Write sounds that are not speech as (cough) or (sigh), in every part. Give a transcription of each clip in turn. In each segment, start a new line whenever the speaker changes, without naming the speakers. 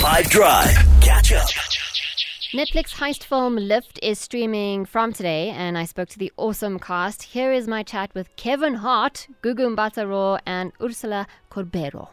5 Drive. Catch up.
Netflix heist film Lift is streaming from today, and I spoke to the awesome cast. Here is my chat with Kevin Hart, Gugu Mbatha-Raw, and Ursula Corbero.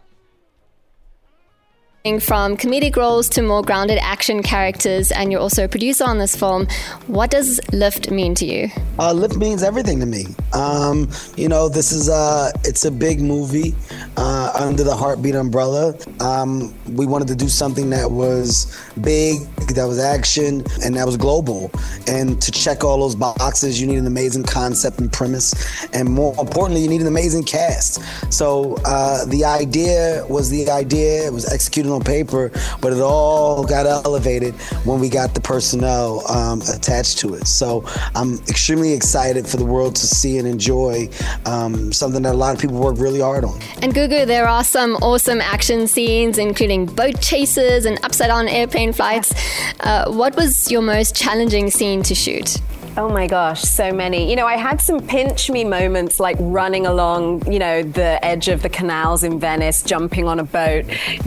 From comedic roles to more grounded action characters, and you're also a producer on this film. What does Lift mean to you?
Uh, Lift means everything to me. Um, you know, this is a it's a big movie uh, under the HartBeat umbrella. Um, we wanted to do something that was big, that was action, and that was global. And to check all those boxes, you need an amazing concept and premise, and more importantly, you need an amazing cast. So uh, the idea was the idea. It was executed on paper, but it all got elevated when we got the personnel um, attached to it. So I'm extremely excited for the world to see and enjoy um, something that a lot of people work really hard on.
And Gugu, there are some awesome action scenes, including boat chases and upside down airplane flights. Uh, what was your most challenging scene to shoot?
Oh my gosh, so many. You know, I had some pinch me moments like running along, you know, the edge of the canals in Venice, jumping on a boat,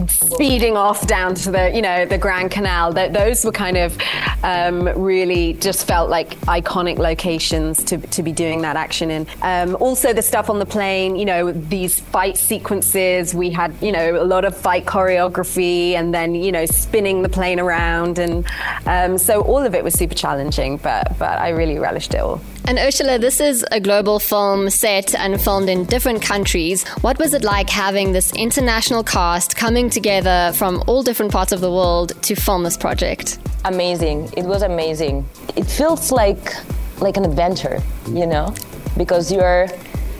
speeding off down to the, you know, the Grand Canal. Th- those were kind of um, really just felt like iconic locations to, to be doing that action in. Um, also, the stuff on the plane, you know, these fight sequences. We had, you know, a lot of fight choreography and then, you know, spinning the plane around. And um, so all of it was super challenging, but, but I really relished it all.
And Ursula, this is a global film set and filmed in different countries. What was it like having this international cast coming together from all different parts of the world to film this project?
Amazing. It was amazing. It feels like like an adventure, you know, because you're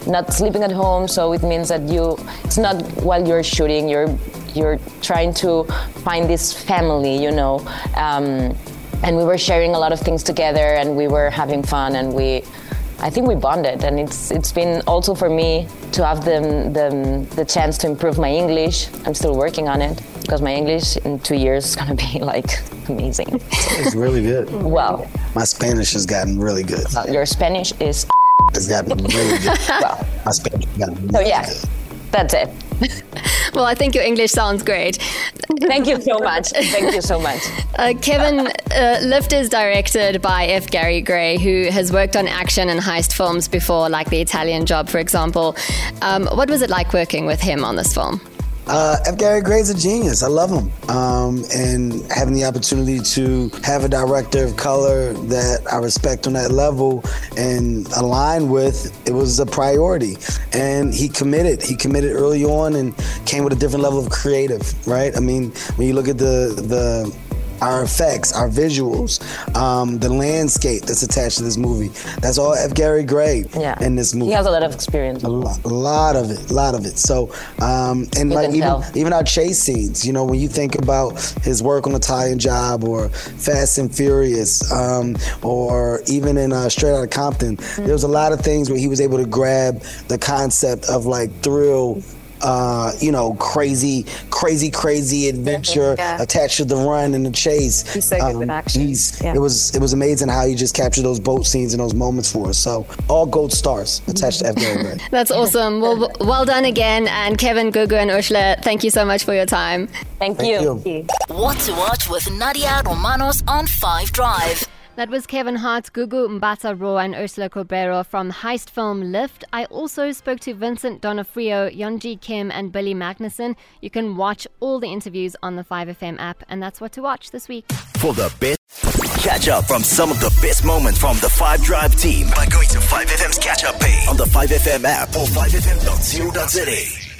not sleeping at home, so it means that you it's not while you're shooting, you're you're trying to find this family, you know. Um, and we were sharing a lot of things together and we were having fun and we I think we bonded and it's it's been also for me to have the, the, the chance to improve my English. I'm still working on it because my English in two years is gonna be (laughs) like amazing.
It's really good.
well,
My Spanish has gotten really good.
uh, your Spanish is
It's gotten really good. (laughs)
well.
My Spanish has gotten really
So yeah,
good.
that's it. (laughs)
Well, I think your English sounds great.
Thank you so much. (laughs) Thank you so much.
Uh, Kevin, uh, Lift is directed by F. Gary Gray, who has worked on action and heist films before, like The Italian Job, for example. Um, what was it like working with him on this film?
Uh, F. Gary Gray's a genius. I love him. Um, and having the opportunity to have a director of color that I respect on that level and align with, it was a priority. And he committed. He committed early on and came with a different level of creative, right? I mean, when you look at the the our effects, our visuals, um, the landscape that's attached to this movie. That's all F. Gary Gray
Yeah.
in this movie.
He has a lot of experience.
A lot, a lot of it, a lot of it. So, um, and
You
like even
tell.
even our chase scenes, you know, when you think about his work on Italian Job or Fast and Furious, um, or even in uh, Straight Outta Compton,
Mm-hmm.
there was a lot of things where he was able to grab the concept of like thrill. Uh, you know, crazy, crazy, crazy adventure
Yeah.
attached to the run and the chase. Um,
He's so good with action.
he's-
Yeah.
It was it was amazing how he just captured those boat scenes and those moments for us. So all gold stars attached to F. Gary (laughs)
That's awesome. Well, well done again. And Kevin, Gugu, and Ursula, thank you so much for your time.
Thank,
Thank
you.
you.
What to watch with Nadia Romanos on 5 Drive.
That was Kevin Hart, Gugu Mbatha-Raw, and Ursula Corbero from heist film Lift. I also spoke to Vincent D'Onofrio, Yonji Kim, and Billy Magnuson. You can watch all the interviews on the 5FM app, and that's what to watch this week.
For the best. Catch up from some of the best moments from the 5 Drive team by going to 5FM's catch up page on the 5FM app or 5FM.co.za.